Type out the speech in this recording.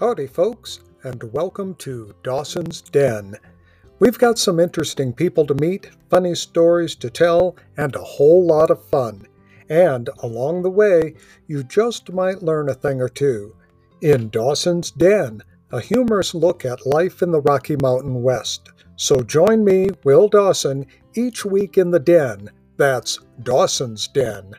Howdy, folks, and welcome to Dawson's Den. We've got some interesting people to meet, funny stories to tell, and a whole lot of fun. And along the way, you just might learn a thing or two. In Dawson's Den, a humorous look at life in the Rocky Mountain West. So join me, Will Dawson, each week in the Den. That's Dawson's Den.